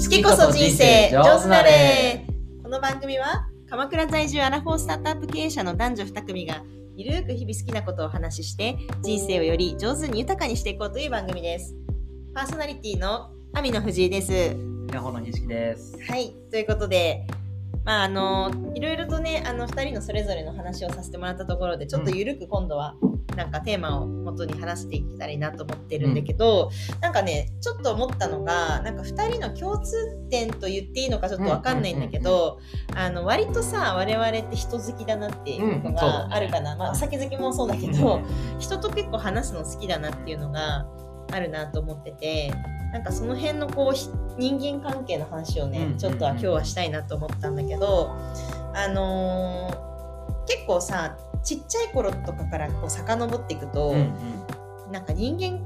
好きこそ人生上手なれ。この番組は鎌倉在住アラフォースタートアップ経営者の男女2組がゆるく日々好きなことをお話しして人生をより上手に豊かにしていこうという番組です。パーソナリティの網野藤井です。ヤホの錦です。はい。ということでまああのいろいろとねあの2人のそれぞれの話をさせてもらったところでちょっとゆるく今度はなんかテーマを元に話していけたらいいなと思ってるんだけど、なんかねちょっと思ったのがなんか2人の共通点と言っていいのかちょっとわかんないんだけど、あの割とさ我々って人好きだなっていうのがあるかな、まあお酒好きもそうだけど、人と結構話すの好きだなっていうのがあるなと思っててなんかその辺のこうひ人間関係の話をね、うん。ちょっとは今日はしたいなと思ったんだけど、あのー結構さちっちゃい頃とかからこう遡っていくと、うんなんか人間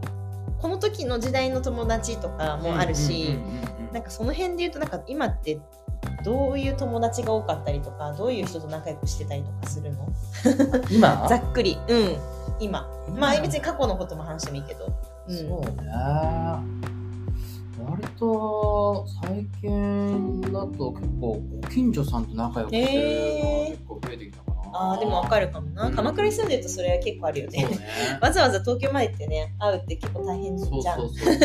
この時の時代の友達とかもあるし、なんかその辺で言うとなんか今ってどういう友達が多かったりとかどういう人と仲良くしてたりとかするの？今？ざっくり。うん。今。まあ今別に過去のことも話してもいいけど、うん、そうね。割と最近だと結構ご近所さんと仲良くしてるのが結構増えてきた。あーでもわかるかもな、うん。鎌倉に住んでるとそれは結構あるよね。ね。わざわざ東京まで行ってね会うって結構大変じゃん。そうそうそう。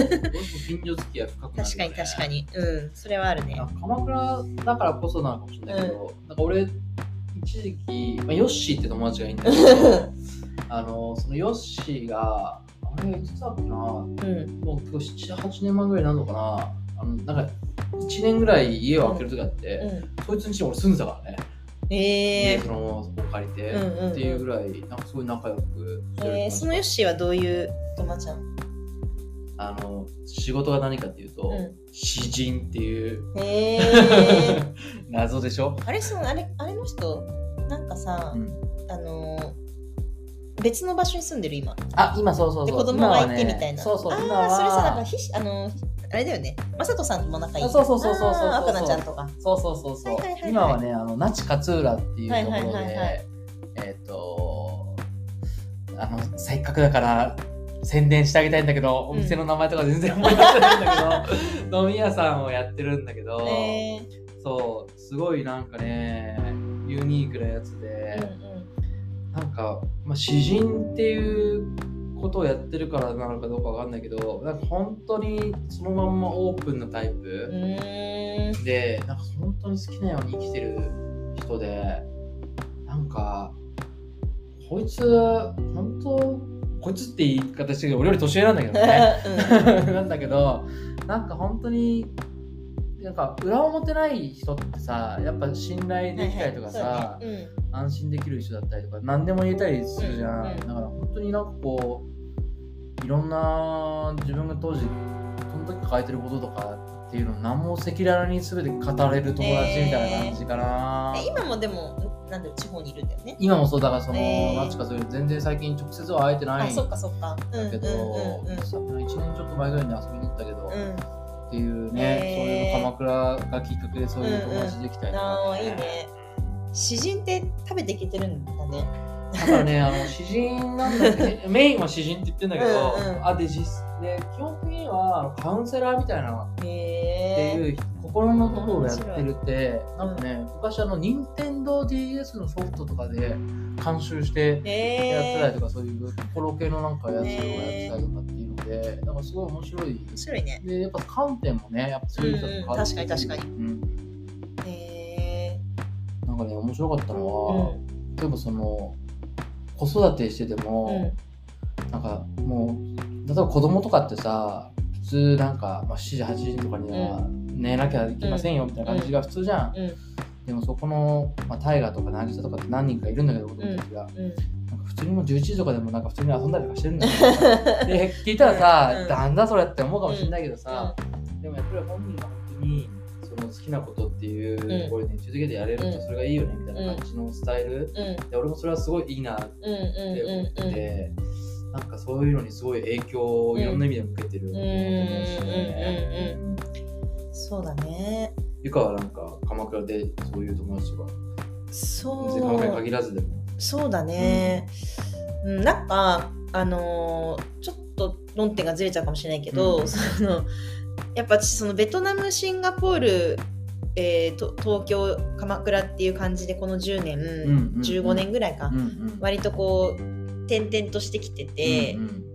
近所付き合い深くなるよね。確かに確かに。うんそれはあるね。鎌倉だからこそなのかもしれないけど、なんか俺一時期、まあ、ヨッシーって友達がいいんだけど あのそのヨッシーがあれいつだっけなもうん。う78年前ぐらいになるのかな。あのなんか1年ぐらい家を空ける時あって、うん。そいつんちに俺住んでたからね、えー。そのそこ借りて、うんうんっていうぐらいなんかすごい仲良くしてるえーそのヨッシーはどういう友達なのあの仕事が何かっていうと、うん詩人っていうへえ謎でしょ、あれそのあれあれの人なんかさ、うんあの別の場所に住んでる今あ今そうそうそうで子供がいてみたいな、そうそうあ今はそれさなんかひしあのあれだよね。まさとさんとも仲いいあそうそうそうそうそうあー赤菜ちゃんとか。そうそうそうそう、はいはい今はねあの那智勝浦っていうところで、えっ、とあのせっかくだから宣伝してあげたいんだけど、お店の名前とか全然思い出せないんだけど 飲み屋さんをやってるんだけど、えそうすごいなんかねユニークなやつーで、うんうん。なんか、まあ、詩人っていうことをやってるからなのかどうかわかんないけどなんか本当にそのまんまオープンなタイプ、でなんか本当に好きなように生きてる人でなんかこいつ本当こいつって言い方してるけど俺より年上なんだけどね。なんだけどなんか本当になんか裏表ない人ってさやっぱ信頼できたりとかさ、はいはい。そうね。安心できる人だったりとか何でも言えたりするじゃん、うんうん。だから本当になんかこういろんな自分が当時その時抱えてることとかっていうのを何も赤裸々に全て語れる友達みたいな感じかな、うんえ今もでもなんで地方にいるんだよね。今もそうだからその、えー。なんつうかそういう全然最近直接は会えてないんあそっだかそっか。うんけど、うんうん。うんさ1年ちょっと前ぐらいに遊びに行ったけど、っうん。ていうね、えー。そういうの鎌倉がきっかけでそういう友達できたりとか、ああいいね。詩人って食べていけてるんだねだからね、あの詩人なんだけど、メインは詩人って言ってんだけど、うんうん。あで実で基本的にはカウンセラーみたいなっていう、心のところをやってるって、なんかね、昔あの任天堂 d s のソフトとかで監修してへやってたりえとか、そういう心系のなんかやつをやってたりとかっていうので、だからすごい面白い。面白いね。で、やっぱ観点もね、やっぱそういう人と変わってくるう。んうん確かに確かうん。なんかね、面白かったのうは、ん。例えばその、子育てしてても、なんかもう例えば子供とかってさ普通なんか、まあ、7時8時とかには寝なきゃいけませんよみたいな感じが普通じゃん、うん。でもそこの、まあ、大河とか渚とかって何人かいるんだけど子供たちが、うん。なんか普通にもう11時とかでもなんか普通に遊んだりとかしてるんだよ。で聞いたらさ、うん。なんだそれって思うかもしれないけどさ、でもやっぱり本人が本当に好きなことっていうところに続けてやれるとうん。それがいいよねみたいな感じのスタイル、うん。で俺もそれはすごいいいなって思ってなんかそういうのにすごい影響をいろんな意味で受けてるそうだね。ゆかはなんか鎌倉でそういう友達がそ全然鎌倉にう限らずでも。そう。だね、うん、なんかあのーちょっと論点がずれちゃうかもしれないけど、うん。そのやっぱ私そのベトナムシンガポール、えーと東京鎌倉っていう感じでこの10年、んうんうん。15年ぐらいか、うんうん。割とこう転々としてきてて、うんうん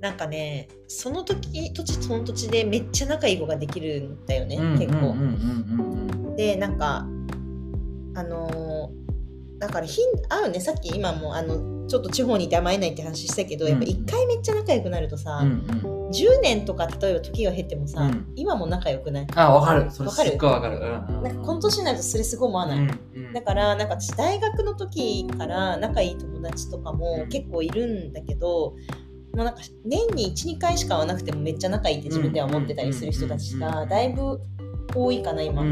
なんかねその時土地その土地でめっちゃ仲いい子ができるんだよね、うん結構。でなんかあのーだからひん合うねさっき今もあのちょっと地方にいて甘えないって話したけどやっぱ一回めっちゃ仲良くなるとさ、うんうん。10年とか例えば時が経ってもさ、うん。今も仲良くない？あわかる。わかる？わかる。なんかこの年になるとそれすごい思わない、だからなんか私大学の時から仲いい友達とかも結構いるんだけど、もうなんか年に12回しか会わなくてもめっちゃ仲いいって自分では思ってたりする人たちがだいぶ多いかな今、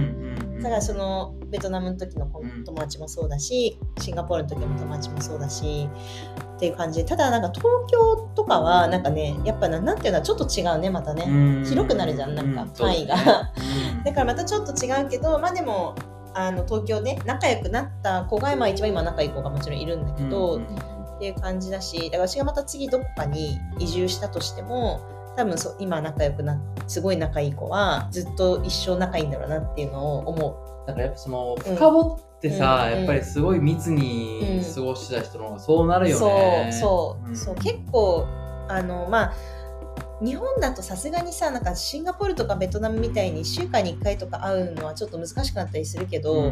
だからそのベトナムの時の友達もそうだしシンガポールの時の友達もそうだしっていう感じでただなんか東京とかはなんかねやっぱななんていうのはちょっと違うねまたね、うん。広くなるじゃんなんかう範囲が。だからまたちょっと違うけどまあでもあの東京で仲良くなった子が、まあ、一番今仲いい子がもちろんいるんだけど、っていう感じだしだから私がまた次どこかに移住したとしても多分そ今仲良くなすごい仲いい子はずっと一生仲いいんだろうなっていうのを思だからやっぱその深掘ってさ、うん。やっぱりすごい密にうん。過ごしてた人の方がそうなるう、よね。そうそう、んそう。結構あのまあ日本だとさすがにさなんかシンガポールとかベトナムみたいに1週間に1回とか会うのはちょっと難しくなったりするけど、うん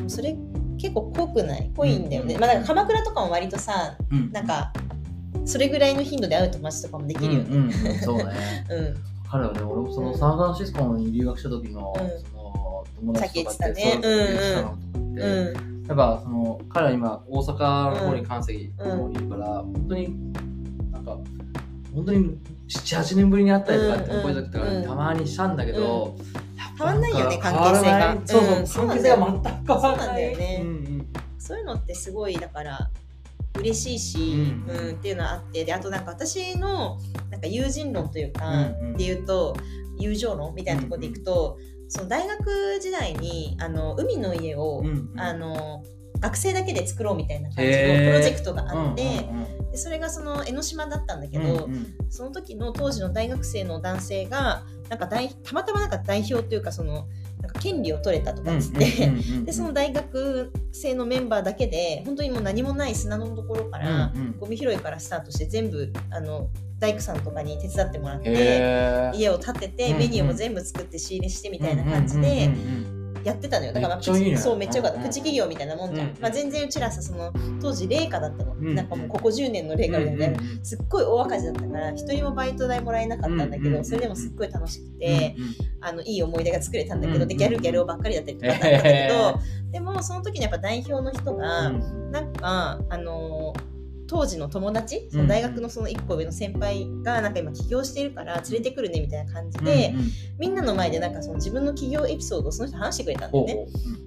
うんそれ結構濃くない？濃いんだよね、うんまあだから鎌倉とかも割とさうん。なんかそれぐらいの頻度で会う友達とかもできるよね。うんうんうんそうね。うん、わかるよね。俺もそのサンフランシスコに留学した時の、うん。その友達とかさってたね。そう言ってたのとかって、うん。やっぱその彼は今大阪の方に関西の方にいるから、本当になんか本当に78年ぶりに会ったりとかってうん。うん声かけたからうん。たまにしたんだけど、変わんないよねか関係性が。そうそう、うん。関係性が全く変わらない。そうなんだよね。うんうん。そういうのってすごいだから嬉しいし、うん。うんっていうのはあってであとなんか私のなんか友人論というか、うんうん。で言うと友情論みたいなところでいくと、その大学時代にあの海の家を、うんうん。あの学生だけで作ろうみたいな感じのプロジェクトがあって、うんうんでそれがその江ノ島だったんだけうんど、うんうん。その時の当時の大学生の男性がなんか代たまたまなんか代表というかその権利を取れたとかっつって、でその大学生のメンバーだけで本当にもう何もない砂のところから、うんうん。ゴミ拾いからスタートして全部あの大工さんとかに手伝ってもらって家を建てて、メニューも全部作って仕入れしてみたいな感じでやってたのよ。だからまあめっちゃいいね。そうめっちゃよかった、うんうんプチ企業みたいなもんじゃん、うんうん。まあ、全然うちらさその当時零下だったの、んなんかもうここ10年の零下みたいな、うんうんうん。すっごい大赤字だったから一人もバイト代もらえなかったんだけど、それでもすっごい楽しくて、あのいい思い出が作れたんだけど、うんでギャルギャルばっかりだったりとかだったんだけど、でもその時にやっぱ代表の人が、うん。なんかあのー当時の友達その大学のその1個上の先輩がなんか今起業しているから連れてくるねみたいな感じで、うんうん。みんなの前でなんかその自分の起業エピソードをその人話してくれたんだよね。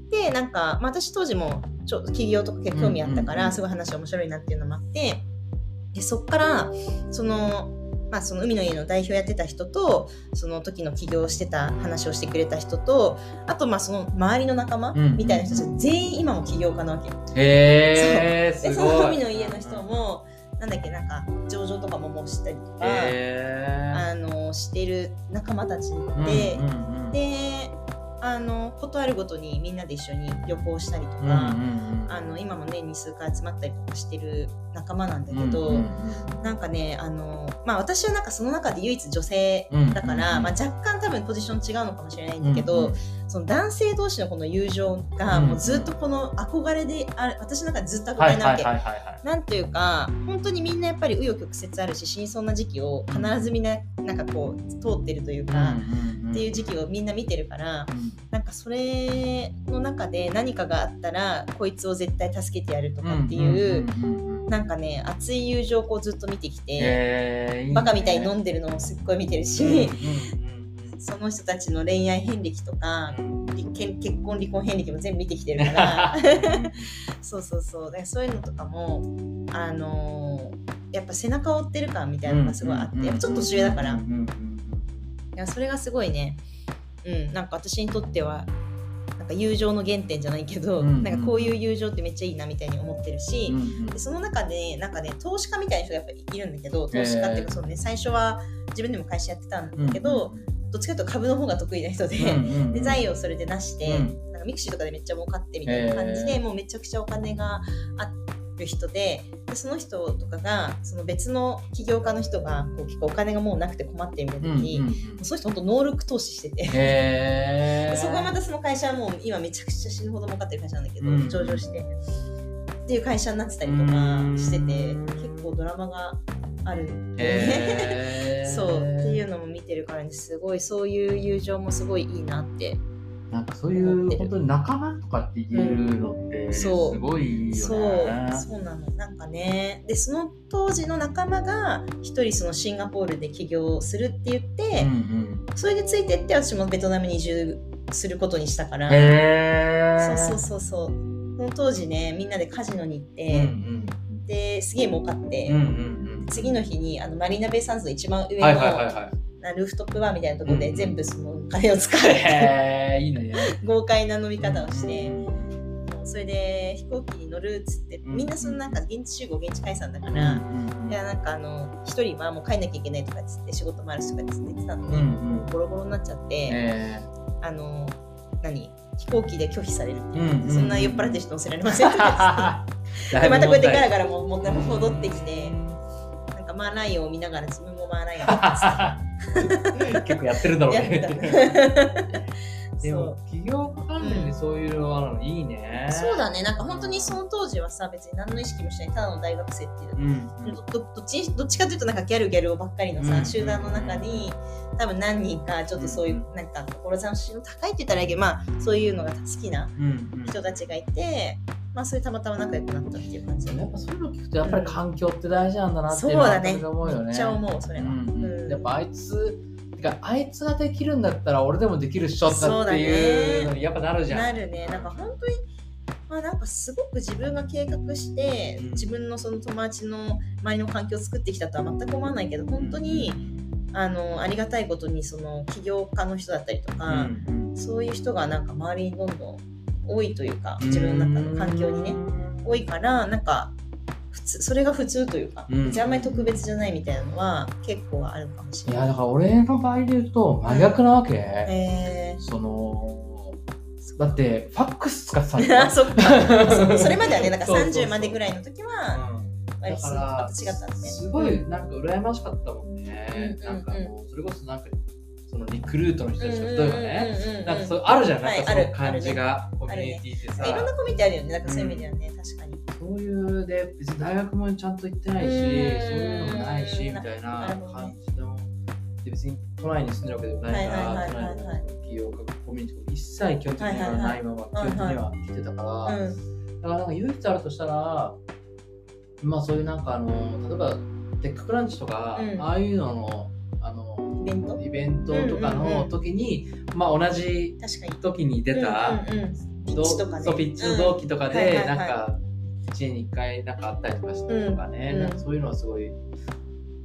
でなんか、まあ、私当時もちょっと起業とか結構興味あったから、すごい話面白いなっていうのもあってでそっからその,、まあ、その海の家の代表やってた人とその時の起業してた話をしてくれた人とあとまあその周りの仲間みたいな人たちが全員今も起業家なわけよ。へえですそごい。の海の家の人もなんだっけなんか上場とかももう知ったりとか、へあのしてる仲間たちーで、うんうんうん。であのことあるごとにみんなで一緒に旅行したりとか、うんうんうん。あの今も年に数回集まったりとかしてる仲間なんだけど、うんうんなんかねあの、まあ、私はなんかその中で唯一女性だから、うんまあ、若干多分ポジション違うのかもしれないんだけど、うんうんその男性同士のこの友情がうん。もうずっとこの憧れである私の中でずっと憧れなわけ。はいなんていうか本当にみんなやっぱり紆余曲折あるし死にそうな時期を必ずみんななんかこう通ってるというか、っていう時期をみんな見てるからなんかそれの中で何かがあったらこいつを絶対助けてやるとかっていう,、なんかね熱い友情をこうずっと見てきて、バカみたいに飲んでるのもすっごい見てるし、その人たちの恋愛遍歴とか離結結婚離婚遍歴も全部見てきてるから。そうそうそう。そういうのとかもあのーやっぱ背中を追ってる感みたいなのがすごいあって、やっぱちょっと年上だから、いやそれがすごいねうんなんか私にとってはなんか友情の原点じゃないけど、うんうんなんかこういう友情ってめっちゃいいなみたいに思ってるし、でその中でなんかね投資家みたいな人がやっぱりいるんだけど投資家っていうかそう、ね、最初は自分でも会社やってたんだけど、どっちかというと株の方が得意な人で、うんうんうん。で財をそれで出して、うん。なんか mixi とかでめっちゃ儲かってみたいな感じで、もうめちゃくちゃお金がある人ででその人とかがその別の起業家の人がこう結構お金がもうなくて困ってるみた時に、うんうんその人本当能力投資してて。そこはまたその会社はもう今めちゃくちゃ死ぬほど儲かってる会社なんだけど、うん上場してっていう会社になってたりとかしててうん。結構ドラマがあるそうっていうのも見てるからねすごいそういう友情もすごいいいなってなんかそういう本当に仲間とかって言えるのってすごいいいよそうね。そうなのなんかね。でその当時の仲間が一人そのシンガポールで起業するって言って、うんそれでついてって私もベトナムに移住することにしたから、そうそうそうそう。その当時ねみんなでカジノに行って、うん。ですげえ儲かって、うんうんうん次の日にあのマリーナベイサンズの一番上の、はいはいはいはなルーフトップバーみたいなところでうん全部そのお金を使い。う。へえいいね。豪快な飲み方をして、それで飛行機に乗るっつってうんみんなそのなんか現地集合現地解散だかうんら、うん。いやなんかあの一人はもう帰んなきゃいけないとかっつって仕事もあるしとかっつって言ってたのに、うボロボロになっちゃって、えあの何？飛行機で拒否されるっていう、うんうんそんな酔っ払ってる人乗せられませんとかっつって。ー でまたこうやってガラガラも戻ってきてマーライオンを見ながら自分もマーライオンだ 結構やってるんだろうね。た。でも企業関連でそういうのあるのいいね。そうだね。なんか本当にその当時はさ別に何の意識もしない。ただの大学生っていう。うん。どどどっちどっちかというとなんかギャルギャルばっかりのさ、うん集団の中に多分何人かちょっとそういうなんか志の高いって言ったらいいけどまあそういうのが好きなうんうん。人たちがいてまあそれたまたま仲良くなったっていう感じだやっねぱそういうの聞くとやっぱり環境って大事なんだなってそいうだね。うよね。めっちゃ思うそれは、うんうん。うん。やっぱあいつてかあいつができるんだったら俺でもできるっしょっていうのにやっぱなるじゃん。なるね。なんか本当にまあなんかすごく自分が計画してうん。自分のその友達の周りの環境を作ってきたとは全く思わないけど本当にあのありがたいことにその起業家の人だったりとうか、ん。そういう人がなんか周りにどんどん多いというか自分の中の環境にね多いからなんか普通それが普通というか、うん別にあんまり特別じゃないみたいなのは結構あるかもしいれない。やだから俺の場合で言うと真逆なわけ。えそのだってファックス使ってたんー、だ。そっかそ それまではねなんかそうそうそう30までぐらいの時はだから違ったんですね。すごいなんか羨ましかったもんね。うんなんかもうそれこそなんかそのリクルートの人たちが例えばね。なんかそうあるじゃん、はいなんかその感じが、コミュニティってさ、いろんなコミュニティあるよねなんかそういう意味ではね、確かに。そういうで別に大学もちゃんと行ってないし、そういうのもないしみたいな感じの、で別に都内に住んでるわけでもないから、都内の企業家コミュニティも一切基本的にはないまま基本的には来てたから、だからなんか唯一あるとしたら、まあそういうなんかあの例えばテッククランチとか、ああいうのののベント？イベントとかうんうんうん。の時に、まあ同じ。時に出た、うんうんうん。ピッチとかね。そうピッチの同期とかで、うん。はいはいはい。なんか1年に1回なんかあったりとかしたりとかね、うん。なんかそういうのはすごい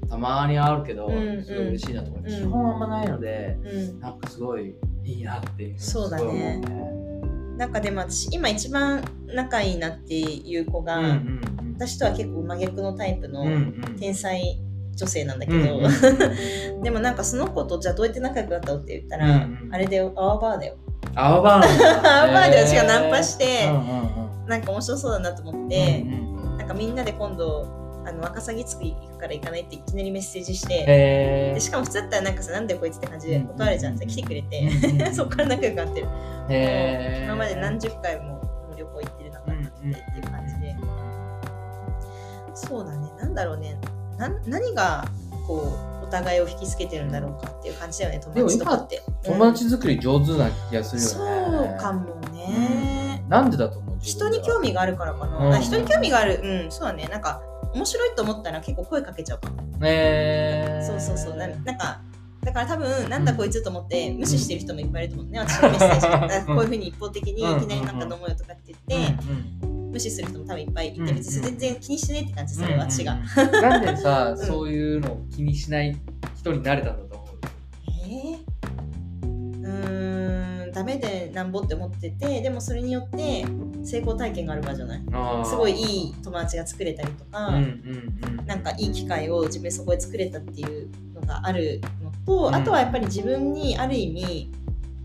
たまにあるけど、うんうん。すごい嬉しいなと思う、うん基本あんまないのでうん。なんかすごいいいなっていうそうだねすごい思うなんかでも私今一番仲いいなっていう子が、うんうん私とは結構真逆のタイプのうんうんうん。天才女性なんだけうんど、うん。でもなんかその子とじゃあどうやって仲良くなったのって言ったら、うんうん。あれでアワーバーだよ。青バーなんだ。アワーバーで私がナンパしてうんうんうん。なんか面白そうだなと思って、うんうんなんかみんなで今度あのワカサギつく行くから行かないっていきなりメッセージして、へでしかも普通だったらなんかさなんでこいつって感じで断るじゃん、うん来てくれて、うん。そっから仲良くなってる、ーへー。今まで何十回も旅行行ってる仲になっててっていう感じで、そうだね。なんだろうね。な何がこうお互いを引きつけてるんだろうかっていう感じだよね友達とかって。友達作り上手な気がするよね、そうかもね、なんでだと思う人に興味があるからかな、うん。あ人に興味がある。うんそうだね。なんか面白いと思ったら結構声かけちゃうかも、えー、そうそうそう。ななんかだから多分なんだこいつと思って無視してる人もいっぱいいると思うね。私のメッセージ。こういうふうに一方的にいきなりなんか飲もうよとかって言って、うん。うん無視する人も多分いっぱいいて、うん別に全然気にしてねって感じそれは私が、うんうん。なんでさ、ん。そういうのを気にしない人になれたんだと思う。えー、うーんダメでなんぼって思っててでもそれによって成功体験があるからじゃない？すごいいい友達が作れたりとか、うんうんうん。なんかいい機会を自分そこで作れたっていうのがあるのと、うん。あとはやっぱり自分にある意味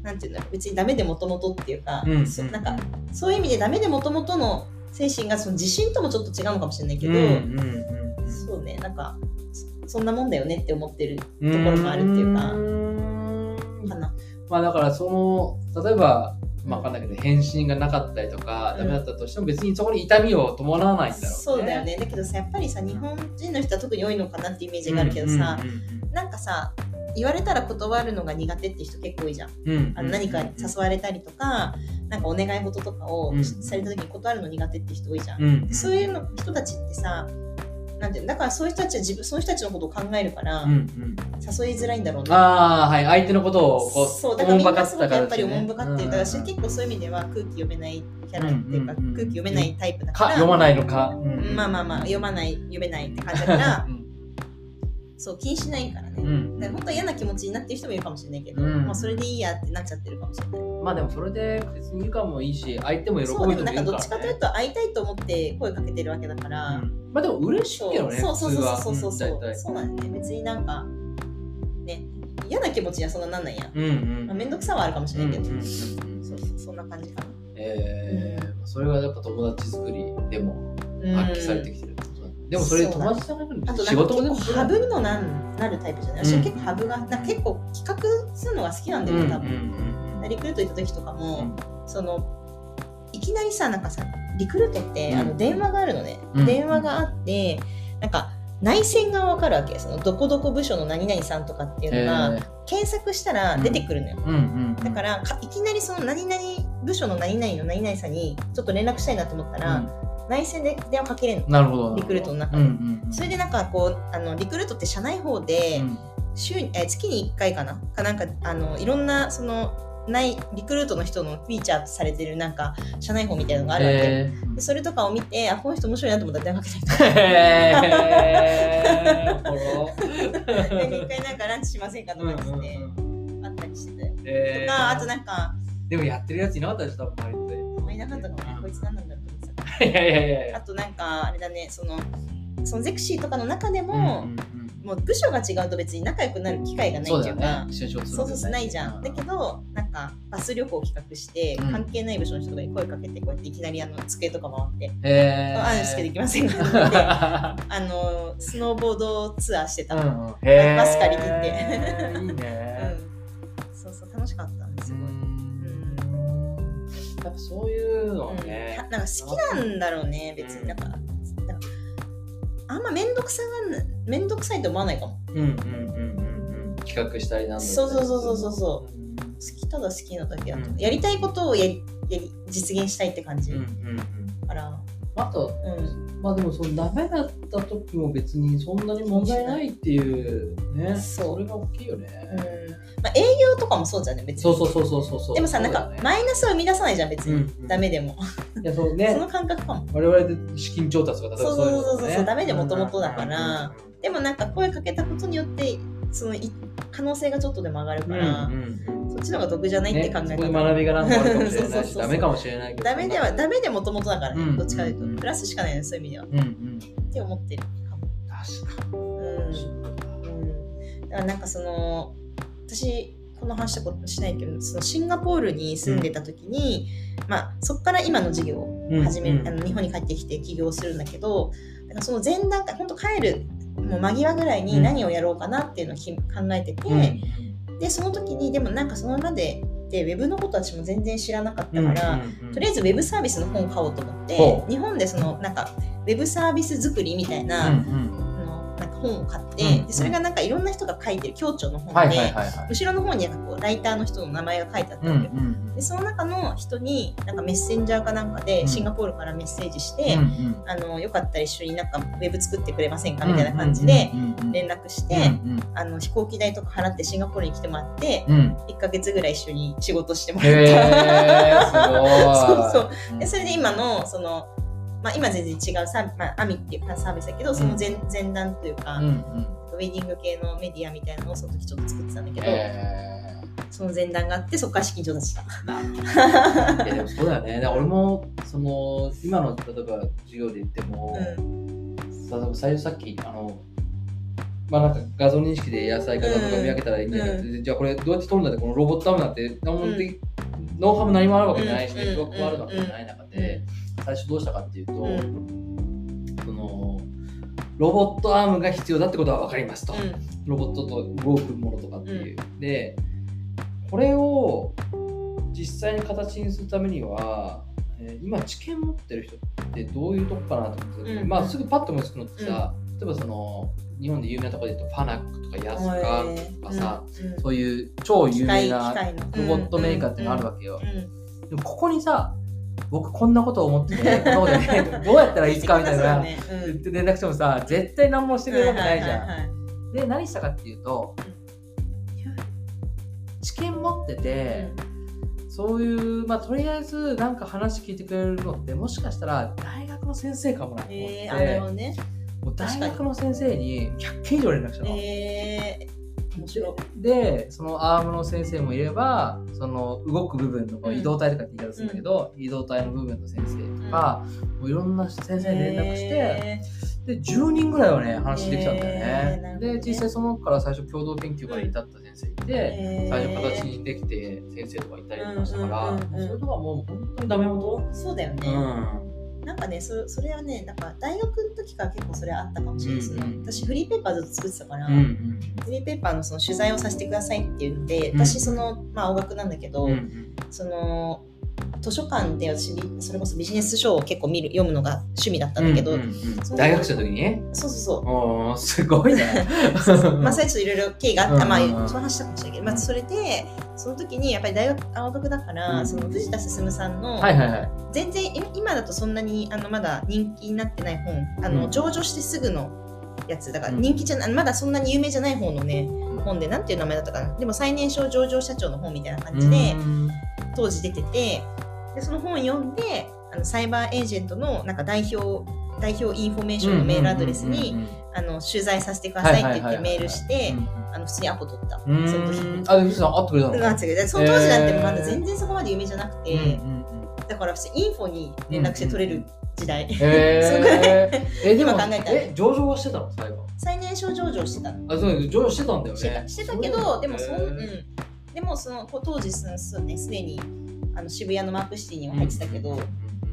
なんていうんだろう別にダメでもともとっていうか、うんそなんかそういう意味でダメでもともとの精神がその自信ともちょっと違うのかもしれないけど、うんうんそうねなんかそそんなもんだよねって思ってるうんところもあるっていうかかな。まあだからその例えばまあわかんないけど返信がなかったりとか、うん。ダメだったとしても別にそこに痛みを伴わないんだろうね。そうだよね。だけどさやっぱりさ日本人の人は特に多いのかなってイメージがあるけどさ、うんうん。なんかさ言われたら断るのが苦手って人結構多いじゃん。あの何かに誘われたりとか、なんかお願い事とかをうん。された時に断るの苦手って人多いじゃん。うん。うん。そういうの人たちってさ、なんていうのだからそういう人たちは自分その人たちのことを考えるから、うん。うん。誘いづらいんだろうね。ああはい。相手のことをこうそうだからみんなすごくやっぱりおもんばかってる。だから私うん。結構そういう意味では空気読めないキャラっていうか、空気読めないタイプだか、から読まないのか。うん。まあまあまあ読まない読めないって感じだから うんそう気にしないからね。うん。本当は嫌な気持ちになってる人もいるかもしれないけど、うん。まあ、それでいいやってなっちゃってるかもしれない。まあでもそれで別に言うかもいいし相手も喜ぶ人そうでもなんかどっちかというと会いたいと思って声かけてるわけだから、うん。まあでも嬉しいけどねそうそうそうそうそう普通はそう、ん大体。そうなんだよね。別になんかね嫌な気持ちにはそんななんないやん、うんうん。まあ、めんどくさはあるかもしれないけど、うんうんうんそうそうそんな感じかな。えーそれがやっぱ友達作りでもうん。発揮されてきてる。ってことだねでもそれ友達じゃなくてあとなんか仕事も結構ハブにもなんなるタイプじゃない？私は結構ハブがな結構企画するのが好きなんだよね多分、分リクルート行った時とかも、そのいきなりさなんかさリクルートって、うん。あの電話があるのね、うん。電話があってなんか内線が分かるわけそのどこどこ部署の何々さんとかっていうのが、検索したら出てくるのよ、うんうんだからかいきなりその何々部署の何々の何々さんにちょっと連絡したいなと思ったら、内線で電話かけれるの。なるほど。リクルートの中うで、んうん。それでなんかこうあのリクルートって社内法で、週にえ月に1回かな？かなんかあのいろんなそのないリクルートの人のフィーチャーされてるなんか社内法みたいなのがあるわけ、えでそれとかを見てあこの人面白いなと思ったら電話かけたりとかで一回なんかランチしませんかとかですね、あったりしてたよ。えー。とかあとなんかでもやってるやついなかったでしょ多分周りであいなかったかもね。こいつ何なんだろう いやいやいやいや。あとなんかあれだねそのそのゼクシーとかの中でも、うんうんもう部署が違うと別に仲良くなる機会がないっていうか。そうそうそうないじゃん。だけど、なんかバス旅行を企画して、うん。関係ない部署の人とかに声かけて、こうやっていきなりあの机とか回って、あるんですけど行きませんかって あの、スノーボードツアーしてた。うん。バス借り切って。いいね。そうそう、楽しかった。そういうのうん。なんか好きなんだろうね、別に。なんか。なんかあんま面倒くさがん面倒くさいと思わないかも。うんうんうんうんうん。企画したりなんうそうそうそうそうそう。ん。好きただ好きなだけやと、うん。やりたいことをやりやり実現したいって感じ。うんうんうん。から、あとうん。まあでもそのダメだった時も別にそんなに問題ないっていうね。そう。れが大きいよね、うん。まあ、営業とかもそうじゃんね別に。そうそうそうそうそうそう。でもさなんかマイナスを生み出さないじゃん別に、うんうん。ダメでも、いやそうそねの感覚かも。我々で資金調達とか例えばそうそうそういのとかねそうダメで元々だから。うんうんうんでもなんか声かけたことによってそのい可能性がちょっとでも上がるうんから、うんうん。そっちの方が得じってね考え方、学びがなんかあるかもしれないし ダメかもしれないけど。ダメではダメでもともとだからね、うんどっちかというと、うんプラスしかないねそういう意味では。うんうん。って思ってるかも。確かうん、にうん、だからなんかその私この話したことしないけどそのシンガポールに住んでた時に、まあ、そこから今の授業を始める、うん。あの日本に帰ってきて起業するんだけどだからその前段階本当帰るもう間際ぐらいに何をやろうかなっていうのをき考えてて、うんでその時にでもなんかそのまででウェブのこと私も全然知らなかったうんから、うんうんとりあえずウェブサービスの本を買おうと思ってほう。日本でそのなんかウェブサービス作りみたいな、うんうん本を買って、うんでそれがなんかいろんな人が書いてる協調の本で、後ろの方になんかこうライターの人の名前が書いてあったうんわけよ、うん。でその中の人になんかメッセンジャーかなんかうん。でシンガポールからメッセージして、あのよかったら一緒になんかウェブ作ってくれませんかみたいな感じで連絡して、うんあの飛行機代とか払ってシンガポールに来てもらって、うん。うん1ヶ月ぐらい一緒に仕事してもらへった。そうそう。でそれで今のその、まあ、今全然違うサー,、まあ、アミっていうサービスだけどその前,、前段というか、うんうん。ウェディング系のメディアみたいなのをその時ちょっと作ってたんだけど、へその前段があってそこから資金調達した。でもそうだよね。俺もその今の例えば授業で言っても、うん。例えば最初さっきあのまあなんか画像認識で野菜かなんとか見分けたらいいんじゃないかって、じゃあこれどうやって撮るんだってこのロボットアームなんて何もで、ノウハウも何もあるわけじゃないし、うん。ネットワークもあるわけじゃない中で、最初どうしたかっていうと、うん。そのロボットアームが必要だってことは分かりますと、ロボットと動くものとかっていう、でこれを実際に形にするためには、えー今知見持ってる人ってどういうとこかなと思って、うん。まあすぐパッと思いつくのってさ、例えばその日本で有名なところで言うとファナックとかヤスカとかさ、そういう超有名なロボットメーカーってのあるわけよ。でもここにさ僕こんなことを思ってて、そうだよね どうやったらいいですかみたいな言って連絡してもさ絶対何もしてくれるわけないじゃん。で何したかっていうと、知見持ってて、そういうまあとりあえずなんか話聞いてくれるのってもしかしたら大学の先生かもなと思って、えー、ね。もう大学の先生に100件以上連絡したの。えー。でそのアームの先生もいればその動く部分の移動体とかって言い方するんだけど、移動体の部分の先生とか、もういろんな先生に連絡して、えで10人ぐらいはね話できたんだよね。で実際その子から最初共同研究から至った先生いて、えー。最初形にできて先生とかいたりとかしたから、うんうんうんうん。それとかもう本当にダメ元、そうだよね。うんなんかねそ、それはね、なんか大学の時から結構それあったかもしれないですね。うんうん私、フリーペーパーずっと作ってたから、うんうんフリーペーパーのその取材をさせてくださいって言って、うん。私、その、まあ、青学なんだけど、うんうん。その、図書館で私、それこそビジネス書を結構見る読むのが趣味だったんだけど、うんうんうん。大学生の時に？そうそうそう。おーすごいね。まあ、最初いろいろ経緯があった、まあ、うんうん。うんその話したかもしれないけど、まあ、それで、その時にやっぱり大学、青学だから、うん。その藤田進さんの、はいはいはい。全然い今だとそんなにあのまだ人気になってない本あの、うん。上場してすぐのやつ。だからうん。人気じゃない、まだそんなに有名じゃない方のね本でなんていう名前だったかな。でも最年少上場社長の本みたいな感じでうん当時出ててでその本読んであのサイバーエージェントのなんか代表代表インフォメーションのメールアドレスにあの取材させてくださいって言ってメールしてあの普通にアポ取った。うん。その時あ、で、藤田さん会ってくれたのなんですけどその当時なんてまだ全然そこまで有名じゃなくて、うんうんだから普通インフォに連絡して取れる時代、うんへー。え、今考えたら。え、上場はしてたの最後？最年少上場してたの。あ、そう、上場してたんだよね。してた。してたけどでもそん、うん、でもその当時そのそうねすでにあの渋谷のマークシティには入ってたけど、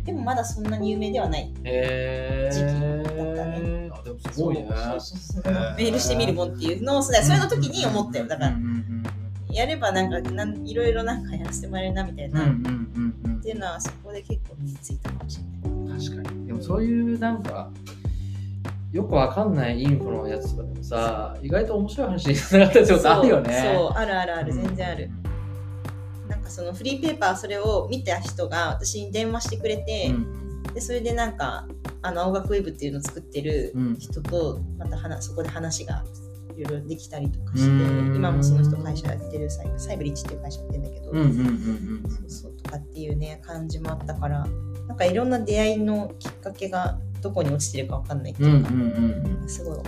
でもまだそんなに有名ではない時期だったね。あ、でもすごいね。メールしてみるもんっていうのをそれそれの時に思ったよ。だからうんうんやればなんかなんいろいろなんかやらせてもらえるなみたいな、うんうんっうんうん。ていうのはそこで結構身についたかもしれない。確かに。でもそういうなんか、よくわかんないインフォのやつとかでもさ、意外と面白い話につながったりとあるよね。そうあるあるある全然ある、なんかそのフリーペーパーそれを見た人が私に電話してくれて、うん。でそれでなんかあの青学ウェブっていうのを作ってるうん。人とまた話そこで話がいろいろできたりとかしてうん。今もその人会社やってるサイサイブリッチっていう会社やってるんだけど、うんうんうんうん。そうそうとかっていうね感じもあったからなんかいろんな出会いのきっかけがどこに落ちてるかわかんないってうんうんいうんうん。すごい。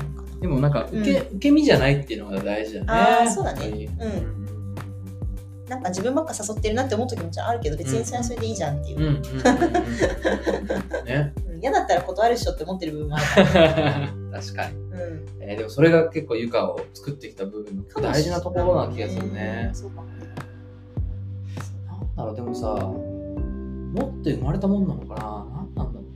でもなんか受け,、受け身じゃないっていうのが大事だね。あーそうだね。うん。なんか自分ばっか誘ってるなって思う時もあるけど別にそれはそれでいいじゃんっていう、嫌だったら断るっしょって思ってる部分もあるから、確かに、うん、えーでもそれが結構ゆかを作ってきた部分の大事なところな気がするね。そうか。もなんだろうでもさ持って生まれたもんなのかな？何なんだろう。ね。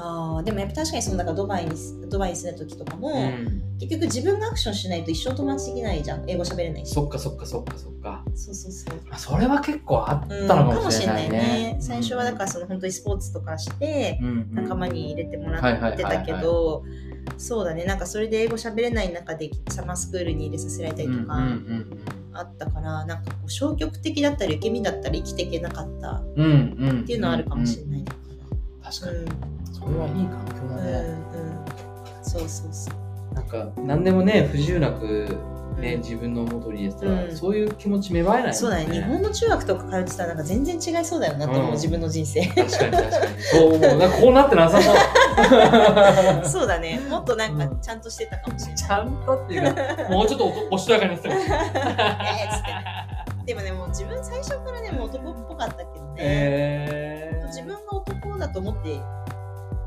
あーでもやっぱ確かにそのなんかドバイにドバイに住んだ時とかも、うん。結局自分がアクションしないと一生友達できないじゃん。英語喋れないし。そっかそっかそっかそっか。そうそうそう。あそれは結構あっうんたのかもしれないね。最初はだからその本当にスポーツとかしてうんうん仲間に入れてもらってたけどそうだね。なんかそれで英語喋れない中でサマースクールに入れさせられたりとかうんうんあったから、なんかこう消極的だったり受け身だったり生きていけなかったうんうんうんっていうのはあるかもしれない。か確かに。ら。それはいい環境うん、だね。うん、うん、そうそうそう。なんか何でもね不自由なくね、うん。自分の元に入れてたら、うん。そういう気持ち芽生えないもんそうだね、日本の中学とか通ってたらなんか全然違いそうだよなと思う、うん。自分の人生。確かに確かに。そう思う。なんかこうなってなさそう。そうだね、もっとなんかちゃんとしてたかもしれない。ちゃんとっていうかもうちょっとおおしとやかになって。たでもね、もう自分最初からね、もう男っぽかったけどね、えー、自分が男だと思って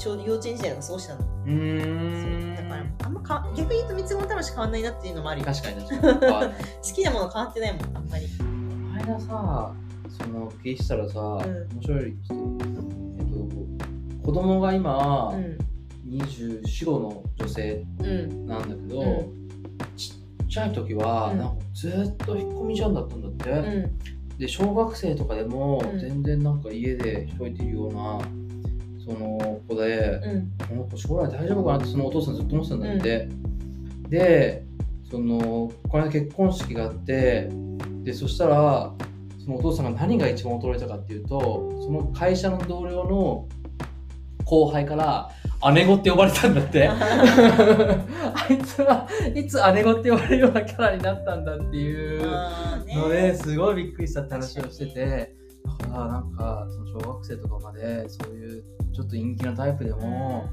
ちょうど幼稚園時代とか過ごしたの。うーんそうだからあんまか逆に言うと三つ子の魂変わんないなっていうのもあるよ。確かに確かに 好きなもの変わってないもん、あんまり。この間さその聞いてたらさ、ん面白い人えっと子供が今、うん。24の女性うん。なんだけど、うんちっちゃい時は、うんなんかずっと引っ込みじゃんだったんだって、うん。で小学生とかでもうん全然なんか家で一人でいるようなその子で、うん。この子将来大丈夫かなってそのお父さんずっと思ってたんだって、でそのこの間結婚式があってでそしたらそのお父さんが何が一番驚いたかっていうとその会社の同僚の後輩から姉子って呼ばれたんだって。あいつはいつ姉子って呼ばれるようなキャラになったんだっていう。のですごいびっくりしたって話をしてて。だからなんかその小学生とかまでそういうちょっと陰気なタイプでも、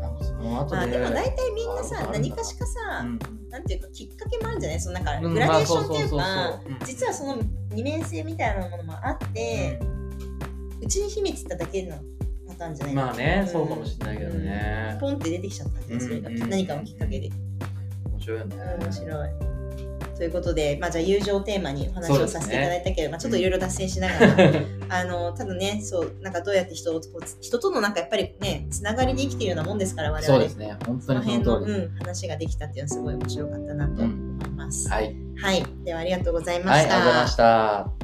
なんかその後で、まあでも大体みんなさ何かしかさ、うん。なんていうかきっかけもあるんじゃない？そのなんかうんグラデーションっていうか実はその二面性みたいなものもあって、うちに秘めてただけのパターンじゃないまあね、ん。そうかもしれないけどね、ポンって出てきちゃったんですそれが。何かのきっかけで。面白いよね、面白いということで、まあ、じゃあ友情をテーマにお話をさせていただいたけど、まあ、ちょっといろいろ脱線しながら、あのただねそうなんかどうやって人を人とのなんかやっぱりねつながりで生きてるようなもんですから我々。そうですね。本当にそ辺の、のうん、話ができたっていうのはすごい面白かったなと思います。はい、はい、ではありがとうございまはい、あした。りがとうございました